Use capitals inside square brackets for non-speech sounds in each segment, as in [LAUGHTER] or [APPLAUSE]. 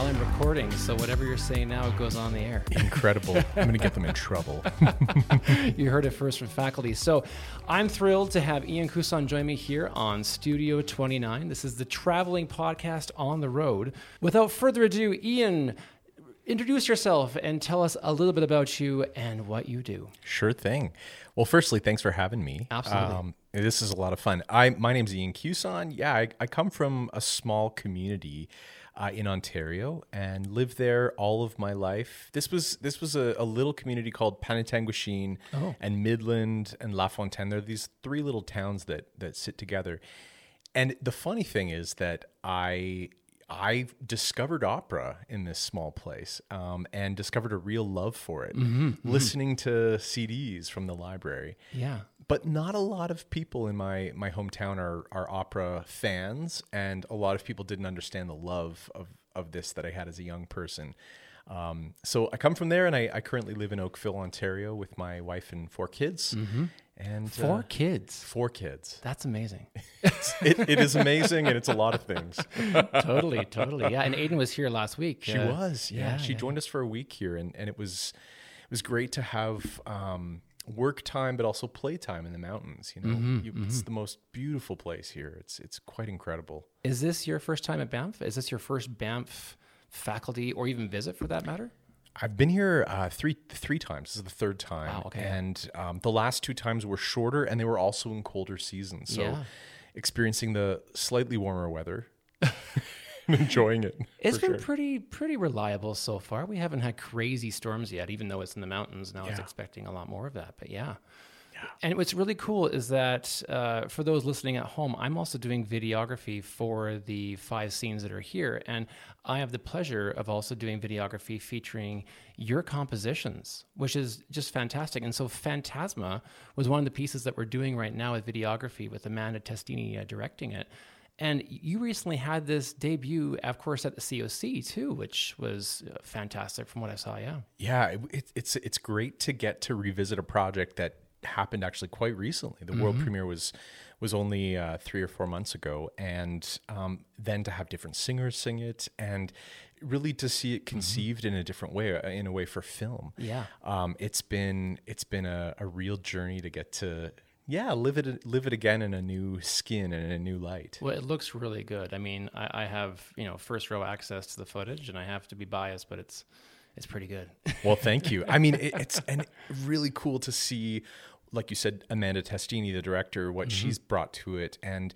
while I'm recording, so whatever you're saying now it goes on the air. Incredible. [LAUGHS] I'm going to get them in trouble. [LAUGHS] you heard it first from faculty. So I'm thrilled to have Ian Cusson join me here on Studio 29. This is the traveling podcast on the road. Without further ado, Ian, introduce yourself and tell us a little bit about you and what you do. Sure thing. Well, firstly, thanks for having me. Absolutely. Um, this is a lot of fun. I my name's Ian Cusson. Yeah, I, I come from a small community uh, in Ontario and lived there all of my life. This was this was a, a little community called Penetanguishene oh. and Midland and LaFontaine. There are these three little towns that that sit together. And the funny thing is that I I discovered opera in this small place um, and discovered a real love for it, mm-hmm, mm-hmm. listening to CDs from the library. Yeah. But not a lot of people in my, my hometown are, are opera fans, and a lot of people didn't understand the love of, of this that I had as a young person. Um, so I come from there, and I, I, currently live in Oakville, Ontario, with my wife and four kids. Mm-hmm. And four uh, kids. Four kids. That's amazing. [LAUGHS] it, it is amazing, and it's a lot of things. [LAUGHS] totally, totally. Yeah, and Aiden was here last week. She uh, was. Yeah, yeah she yeah. joined us for a week here, and, and it was it was great to have. Um, work time but also play time in the mountains you know mm-hmm, you, mm-hmm. it's the most beautiful place here it's it's quite incredible is this your first time at banff is this your first banff faculty or even visit for that matter I've been here uh, three three times. This is the third time. Wow, okay. And um, the last two times were shorter, and they were also in colder seasons. So, yeah. experiencing the slightly warmer weather, [LAUGHS] enjoying it. [LAUGHS] It's been sure. pretty pretty reliable so far. We haven't had crazy storms yet, even though it's in the mountains. Now yeah. it's expecting a lot more of that. But yeah. And what's really cool is that uh, for those listening at home, I'm also doing videography for the five scenes that are here. And I have the pleasure of also doing videography featuring your compositions, which is just fantastic. And so Fantasma was one of the pieces that we're doing right now with videography with Amanda Testini uh, directing it. And you recently had this debut, of course, at the COC too, which was uh, fantastic from what I saw. Yeah, yeah, it, it's it's great to get to revisit a project that happened actually quite recently. The mm-hmm. world premiere was was only uh, three or four months ago, and um, then to have different singers sing it, and really to see it mm-hmm. conceived mm-hmm. in a different way, uh, in a way for film. Yeah, um, it's been it's been a, a real journey to get to yeah, live it live it again in a new skin and in a new light. Well, it looks really good. I mean, I, I, have you know first row access to the footage, and I have to be biased, but it's it's pretty good. well, thank you. I mean, [LAUGHS] it, it's and really cool to see like you said, Amanda Testini, the director, what mm-hmm. she's brought to it, and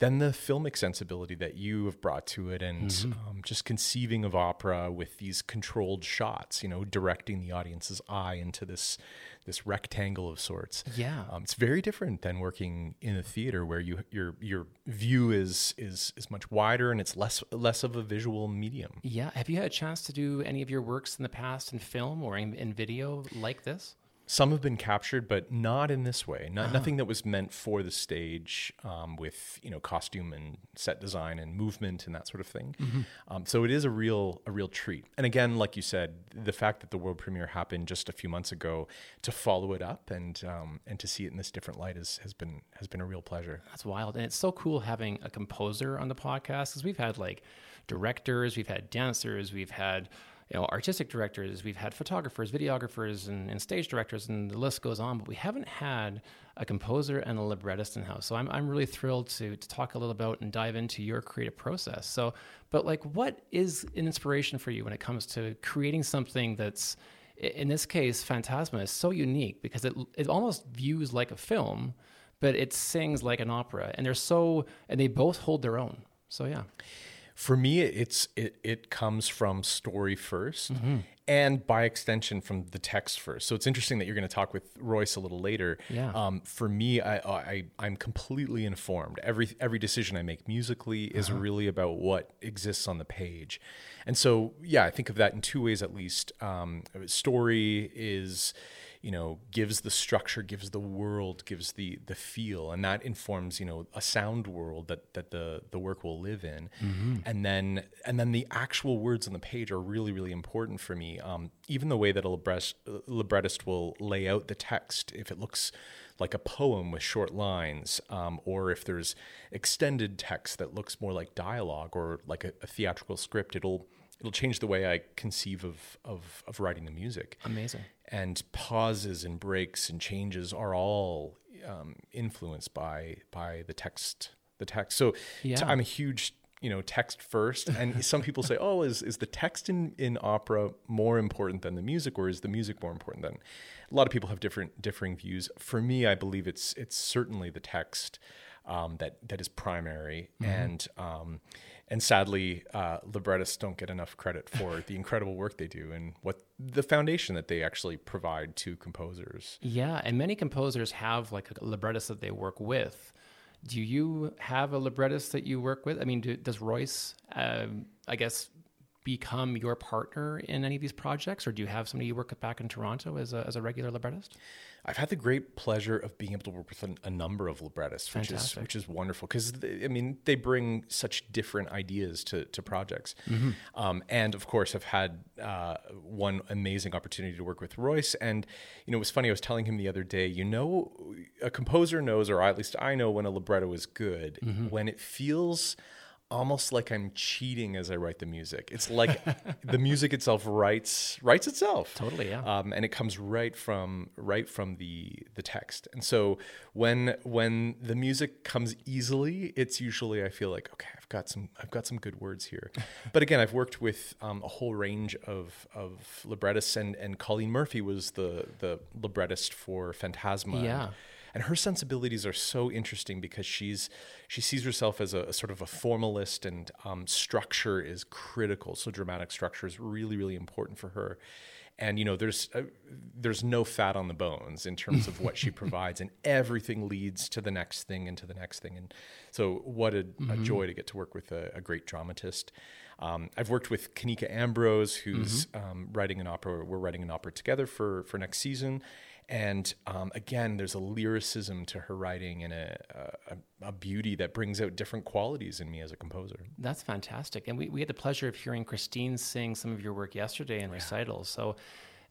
then the filmic sensibility that you have brought to it, and mm-hmm. um, just conceiving of opera with these controlled shots, you know, directing the audience's eye into this this rectangle of sorts. Yeah, um, it's very different than working in a theater where you your your view is is is much wider and it's less less of a visual medium. Yeah, have you had a chance to do any of your works in the past in film or in, in video like this? Some have been captured, but not in this way. Not, uh-huh. Nothing that was meant for the stage um, with you know costume and set design and movement and that sort of thing. Mm-hmm. Um, so it is a real a real treat. And again, like you said, the fact that the world premiere happened just a few months ago to follow it up and um, and to see it in this different light is, has been has been a real pleasure. That's wild, and it's so cool having a composer on the podcast because we've had like directors, we've had dancers, we've had you know, artistic directors, we've had photographers, videographers, and, and, stage directors, and the list goes on. But we haven't had a composer and a librettist in house. So I'm, I'm really thrilled to to talk a little about and dive into your creative process. So, but like, what is an inspiration for you when it comes to creating something that's in this case, Fantasma is so unique because it it almost views like a film, but it sings like an opera, and they're so and they both hold their own. So yeah. For me, it's it it comes from story 1st mm-hmm. and by extension from the text first. So it's interesting that you're going to talk with Royce a little later. Yeah. Um, for me, I, I I'm completely informed. Every every decision I make musically is uh-huh. really about what exists on the page, and so yeah, I think of that in two ways at least. Um, story is you know gives the structure gives the world gives the the feel and that informs you know a sound world that that the the work will live in mm-hmm. and then and then the actual words on the page are really really important for me um, even the way that a librettist, librettist will lay out the text if it looks like a poem with short lines, um, or if there's extended text that looks more like dialogue or like a, a theatrical script, it'll it'll change the way I conceive of of of writing the music. Amazing. And pauses and breaks and changes are all um, influenced by by the text. The text. So Yeah. t- I'm a huge you know text first and [LAUGHS] some people say oh is, is the text in, in opera more important than the music or is the music more important than a lot of people have different differing views for me i believe it's it's certainly the text um, that that is primary and um, and sadly uh, librettists don't get enough credit for [LAUGHS] the incredible work they do and what the foundation that they actually provide to composers Yeah, and many composers have like a librettist that they work with. Do you have a librettist that you work with? I mean, do, does Royce, um, I guess, become your partner in any of these projects, or do you have somebody you work with back in Toronto as a, as a regular librettist? I've had the great pleasure of being able to work with a, a number of librettists, which is which is wonderful because I mean they bring such different ideas to to projects, um, and of course I've had uh, one amazing opportunity to work with Royce, and you know it was funny. I was telling him the other day, you know, a composer knows, or at least I know, when a libretto is good when it feels almost like I'm cheating as I write the music. It's like [LAUGHS] the music itself writes writes itself. Totally, yeah. Um, and it comes right from right from the the text. And so when when the music comes easily, it's usually I feel like okay, I've got some I've got some good words here. [LAUGHS] but again, I've worked with um, a whole range of of librettists, and and Colleen Murphy was the the librettist for Fantasma. Yeah. And her sensibilities are so interesting because she's she sees herself as a, a sort of a formalist, and um, structure is critical. So dramatic structure is really really important for her. And you know, there's uh, there's no fat on the bones in terms of what she [LAUGHS] provides, and everything leads to the next thing and to the next thing. And so, what a, a joy to get to work with a, a great dramatist. Um, I've worked with Kanika Ambrose, who's um, writing an opera. We're writing an opera together for for next season, and um, again, there's a lyricism to her writing and a, a a beauty that brings out different qualities in me as a composer. That's fantastic. And we, we had the pleasure of hearing Christine sing some of your work yesterday in recitals. So,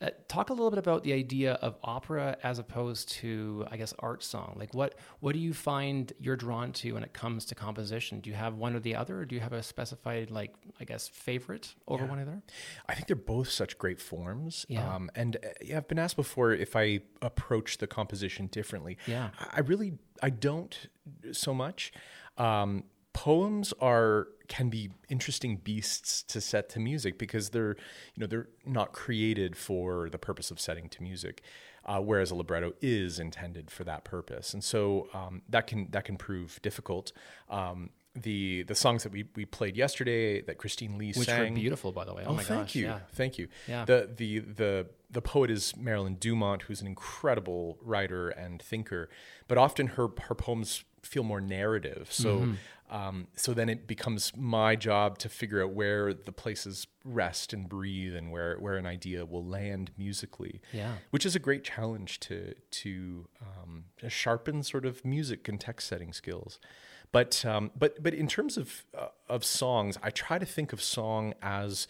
uh, talk a little bit about the idea of opera as opposed to, I guess, art song. Like, what what do you find you're drawn to when it comes to composition? Do you have one or the other, or do you have a specified, like, I guess, favorite over one or other? I think they're both such great forms. Yeah. Um, and uh, yeah, I've been asked before if I approach the composition differently. Yeah. I I really, I don't so much. Um, poems are can be interesting beasts to set to music because they're you know they're not created for the purpose of setting to music uh, whereas a libretto is intended for that purpose and so um, that can that can prove difficult um, the the songs that we, we played yesterday that Christine Lee Which sang were beautiful, by the way. Oh, Oh, my thank gosh. you, Yeah. thank you. Yeah. The the the the poet is Marilyn Dumont, who's an incredible writer and thinker, but often her her poems feel more narrative. So Mm-hmm. um, so then it becomes my job to figure out where the places rest and breathe, and where where an idea will land musically. Yeah. which is a great challenge to to um, sharpen sort of music and text setting skills. But um, but but in terms of uh, of songs, I try to think of song as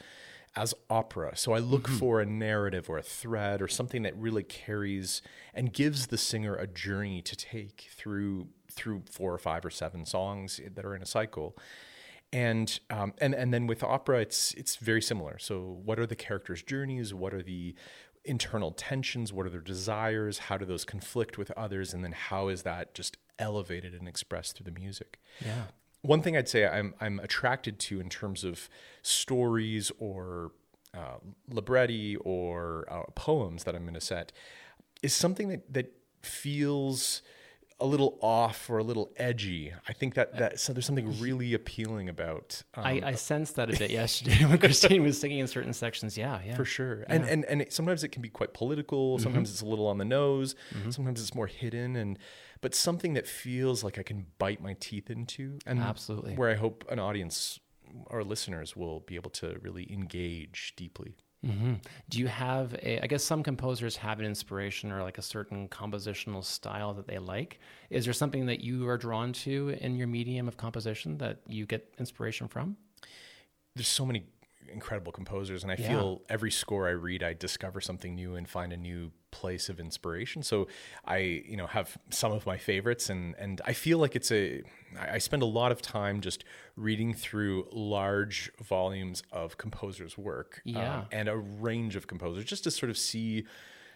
as opera. So I look for a narrative or a thread or something that really carries and gives the singer a journey to take through through four or five or seven songs that are in a cycle. And um, and and then with opera, it's it's very similar. So what are the characters' journeys? What are the internal tensions? What are their desires? How do those conflict with others? And then how is that just elevated and expressed through the music? Yeah. One thing I'd say I'm I'm attracted to in terms of stories or uh, libretti or uh, poems that I'm going to set is something that that feels a little off or a little edgy. I think that that so there's something [LAUGHS] really appealing about um, I, I sensed that a bit [LAUGHS] yesterday when Christine was singing in certain sections. Yeah, yeah. for sure. And and and it, sometimes it can be quite political. Mm-hmm. Sometimes it's a little on the nose. Sometimes it's more hidden and but something that feels like I can bite my teeth into and Absolutely. where I hope an audience or listeners will be able to really engage deeply. Hmm Do you have a? I guess some composers have an inspiration or like a certain compositional style that they like. Is there something that you are drawn to in your medium of composition that you get inspiration from? There's so many incredible composers, and I yeah. feel every score I read, I discover something new and find a new place of inspiration. So I, you know, have some of my favorites, and and I feel like it's a. I spend a lot of time just reading through large volumes of composers' work, um, yeah. and a range of composers, just to sort of see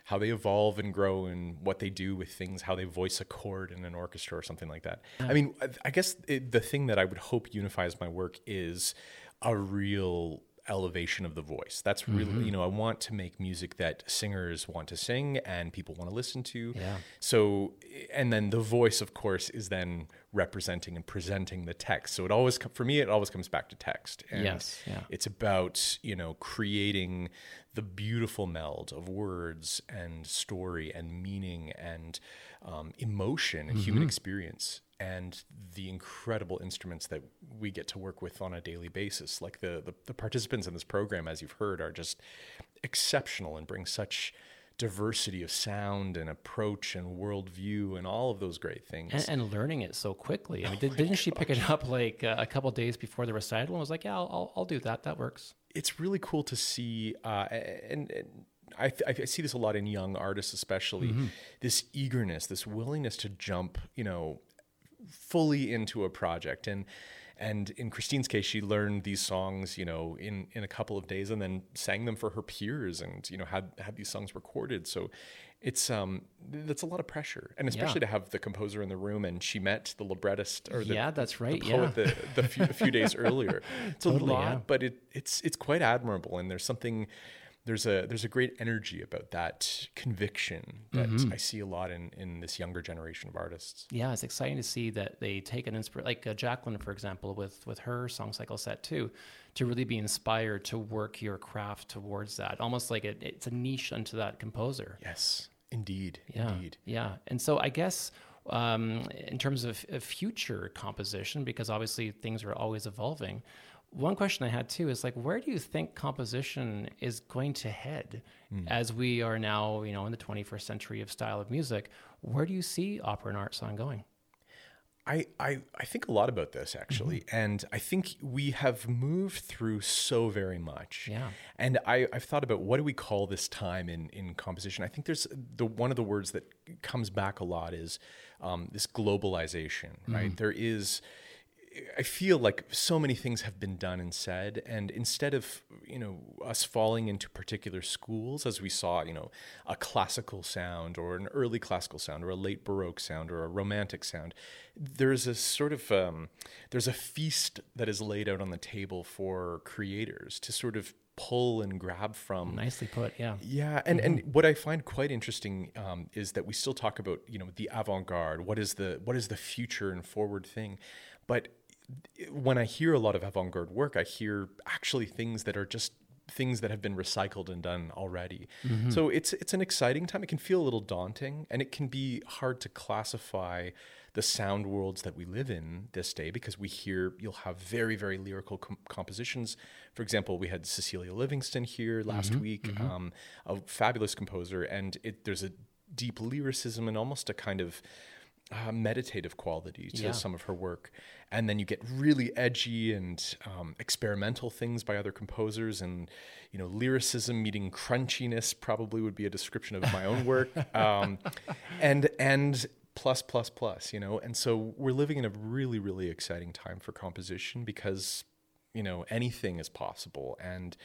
how they evolve and grow and what they do with things, how they voice a chord in an orchestra or something like that. Yeah. I mean, I guess it, the thing that I would hope unifies my work is a real elevation of the voice. That's really, mm-hmm. you know, I want to make music that singers want to sing and people want to listen to. Yeah. So, and then the voice, of course, is then representing and presenting the text. So it always, for me, it always comes back to text. And yes. Yeah. It's about, you know, creating the beautiful meld of words and story and meaning and um, emotion and mm-hmm. human experience and the incredible instruments that we get to work with on a daily basis. Like the, the, the participants in this program, as you've heard, are just exceptional and bring such diversity of sound and approach and worldview and all of those great things. And, and learning it so quickly. I mean, oh did, not she pick it up like uh, a couple days before the recital and was like, yeah, I'll, I'll, I'll, do that. That works. It's really cool to see. Uh, and, and I, th- I, see this a lot in young artists, especially mm-hmm. this eagerness, this willingness to jump, you know, fully into a project and and in Christine's case, she learned these songs, you know, in, in a couple of days, and then sang them for her peers, and you know had had these songs recorded. So it's um that's a lot of pressure, and especially yeah. to have the composer in the room, and she met the librettist or the yeah, that's right, the poet yeah. the, the few, a few days earlier. [LAUGHS] It's totally, a lot, yeah. but it it's it's quite admirable, and there's something there's a there's a great energy about that conviction that mm-hmm. I see a lot in in this younger generation of artists. Yeah, it's exciting to see that they take an inspiration, like uh, Jacqueline, for example, with with her song cycle set too, to really be inspired to work your craft towards that, almost like it, it's a niche unto that composer. Yes, indeed, yeah, indeed, yeah. And so I guess um, in terms of, of future composition, because obviously things are always evolving one question I had too is like, where do you think composition is going to head mm. as we are now, you know, in the 21st century of style of music? Where do you see opera and art song going? I, I, I think a lot about this actually, mm-hmm. and I think we have moved through so very much. Yeah. And I, I've thought about what do we call this time in, in composition? I think there's the one of the words that comes back a lot is um, this globalization, right? Mm-hmm. There is I feel like so many things have been done and said, and instead of you know us falling into particular schools, as we saw, you know, a classical sound or an early classical sound or a late baroque sound or a romantic sound, there's a sort of um, there's a feast that is laid out on the table for creators to sort of pull and grab from. Nicely put, yeah. Yeah, and mm-hmm. and what I find quite interesting um, is that we still talk about you know the avant garde. What is the what is the future and forward thing, but when I hear a lot of avant garde work, I hear actually things that are just things that have been recycled and done already. Mm-hmm. So it's it's an exciting time. It can feel a little daunting, and it can be hard to classify the sound worlds that we live in this day because we hear you'll have very very lyrical com- compositions. For example, we had Cecilia Livingston here last mm-hmm. week, mm-hmm. Um, a fabulous composer, and it, there's a deep lyricism and almost a kind of uh, meditative quality to yeah. some of her work. And then you get really edgy and um, experimental things by other composers, and you know, lyricism meeting crunchiness probably would be a description of my own work. [LAUGHS] Um, and and plus plus plus, you know. And so we're living in a really really exciting time for composition because you know anything is possible and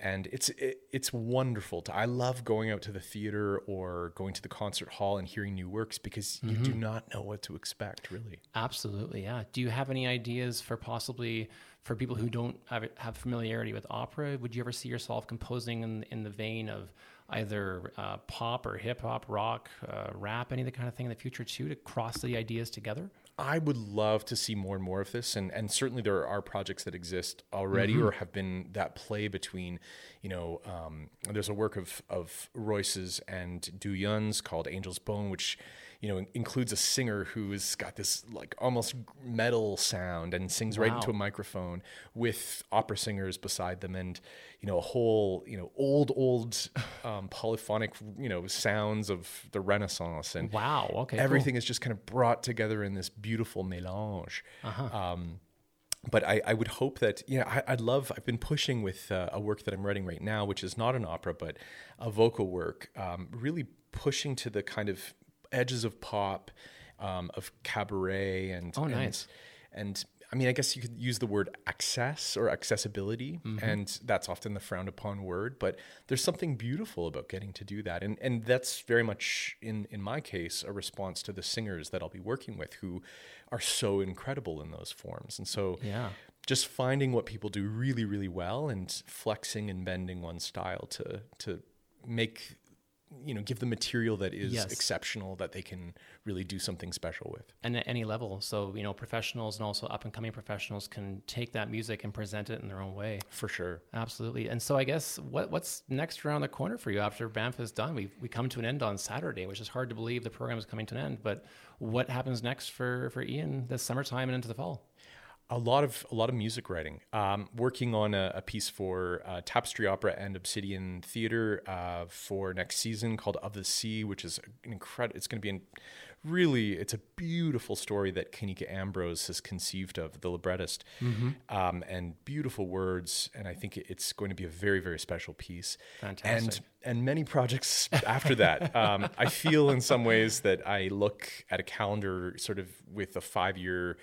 and it's it, it's wonderful to i love going out to the theater or going to the concert hall and hearing new works because mm-hmm. you do mm-hmm. not know what to expect really absolutely yeah do you have any ideas for possibly for people who don't have, have familiarity with opera would you ever see yourself composing in, in the vein of either uh, pop or hip hop rock uh, rap any of the kind of thing in the future too to cross the ideas together I would love to see more and more of this, and and certainly there are projects that exist already mm-hmm. or have been that play between, you know, um, there's a work of of Royce's and Du Yun's called Angel's Bone, which you know includes a singer who's got this like almost metal sound and sings wow. right into a microphone with opera singers beside them and you know a whole you know old old [SIGHS] um, polyphonic you know sounds of the renaissance and wow okay everything cool. is just kind of brought together in this beautiful melange uh-huh. um, but I, I would hope that yeah I, would love I've been pushing with uh, a work that I'm writing right now, which is not an opera but a vocal work, um, really pushing to the kind of edges of pop, um, of cabaret, and oh nice, and, and I mean, I guess you could use the word access or accessibility, mm-hmm. and that's often the frowned upon word. But there's something beautiful about getting to do that, and and that's very much in in my case a response to the singers that I'll be working with, who are so incredible in those forms. And so, yeah, just finding what people do really, really well, and flexing and bending one style to to make you know give the material that is yes. exceptional that they can really do something special with. And at any level. So you know professionals and also up and coming professionals can take that music and present it in their own way. For sure. Absolutely. And so i guess what what's next around the corner for you after banff is done? We we come to an end on saturday which is hard to believe the program is coming to an end but what happens next for for ian this summertime and into the fall a lot of a lot of music writing. Um, working on a, a piece for uh, Tapestry Opera and Obsidian Theater uh, for next season called Of the Sea, which is an incredible. It's going to be an, really it's a beautiful story that Kanika Ambrose has conceived of, the librettist, mm-hmm. um, and beautiful words. And I think it's going to be a very very special piece. Fantastic. And and many projects after that. Um, I feel in some ways that I look at a calendar sort of with a five year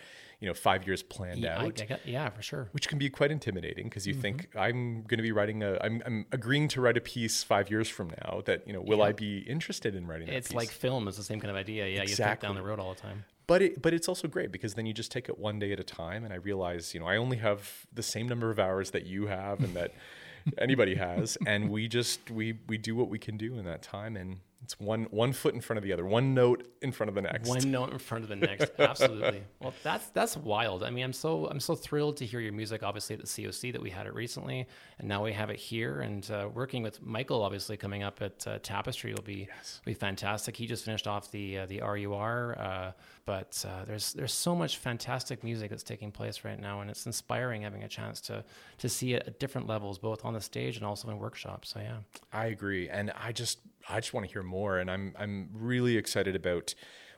you know five years planned yeah, out. I, I got, yeah, for sure. Which can be quite intimidating because you mm-hmm. think I'm going to be writing a, I'm, I'm agreeing to write a piece five years from now. That you know, will yeah. I be interested in writing? It's piece? like film is the same kind of idea. Yeah, exactly. you think down the road all the time. But it, but it's also great because then you just take it one day at a time. And I realize, you know, I only have the same number of hours that you have and that [LAUGHS] anybody has, and we just we we do what we can do in that time and it's one one foot in front of the other, one note in front of the next. One note in front of the next. [LAUGHS] Absolutely. well, that's that's wild. I mean, I'm so I'm so thrilled to hear your music. Obviously, at the COC that we had it recently, and now we have it here. And uh, working with Michael, obviously coming up at uh, Tapestry will be yes. will be fantastic. He just finished off the uh, the RUR, uh, but uh, there's there's so much fantastic music that's taking place right now, and it's inspiring having a chance to to see it at different levels, both on the stage and also in workshops. So yeah, I agree, and I just I just want to hear more, and I'm I'm really excited about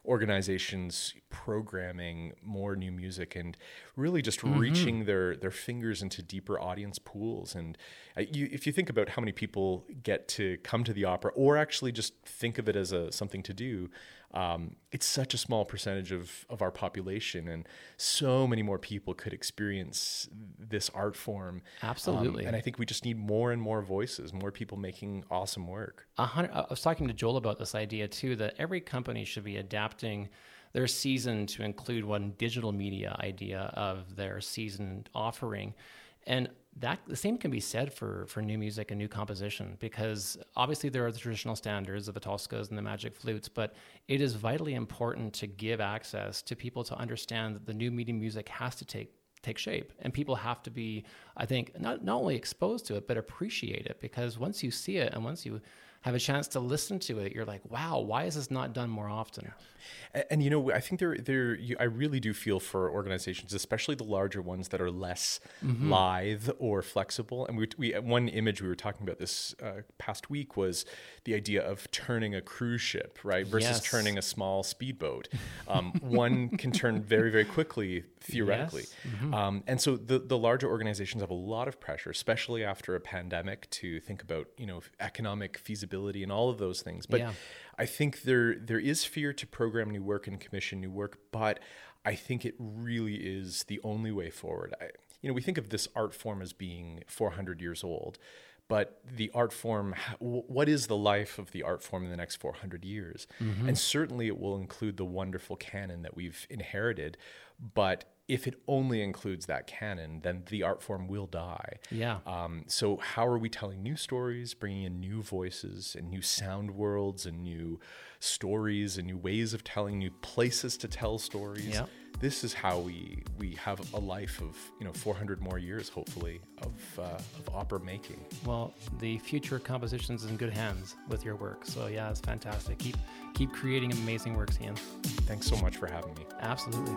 organizations programming more new music and really just mm-hmm. reaching their their fingers into deeper audience pools and uh, you, if you think about how many people get to come to the opera or actually just think of it as a something to do um, it's such a small percentage of, of our population, and so many more people could experience this art form. Absolutely. Um, and I think we just need more and more voices, more people making awesome work. I was talking to Joel about this idea too that every company should be adapting their season to include one digital media idea of their season offering. And that the same can be said for for new music and new composition because obviously there are the traditional standards of the Toscas and the magic flutes, but it is vitally important to give access to people to understand that the new medium music has to take take shape and people have to be i think not, not only exposed to it but appreciate it because once you see it and once you have a chance to listen to it, you're like, wow, why is this not done more often? And, and you know, I think there, there, you, I really do feel for organizations, especially the larger ones that are less mm-hmm. lithe or flexible. And we, we, one image we were talking about this uh, past week was the idea of turning a cruise ship, right, versus yes. turning a small speedboat. [LAUGHS] Um, one can turn very, very quickly theoretically. Yes. Mm-hmm. Um, and so the, the larger organizations have a lot of pressure, especially after a pandemic, to think about you know economic feasibility and all of those things. But yeah. I think there there is fear to program new work and commission new work, but I think it really is the only way forward. I, you know, we think of this art form as being 400 years old, but the art form, what is the life of the art form in the next 400 years? Mm-hmm. And certainly it will include the wonderful canon that we've inherited, but if it only includes that canon, then the art form will die. Yeah. Um, so how are we telling new stories, bringing in new voices and new sound worlds and new stories and new ways of telling, new places to tell stories? Yeah. This is how we we have a life of you know 400 more years, hopefully, of uh, of opera making. Well, the future compositions is in good hands with your work. So yeah, it's fantastic. Keep keep creating amazing works, Ian. Thanks so much for having me. Absolutely.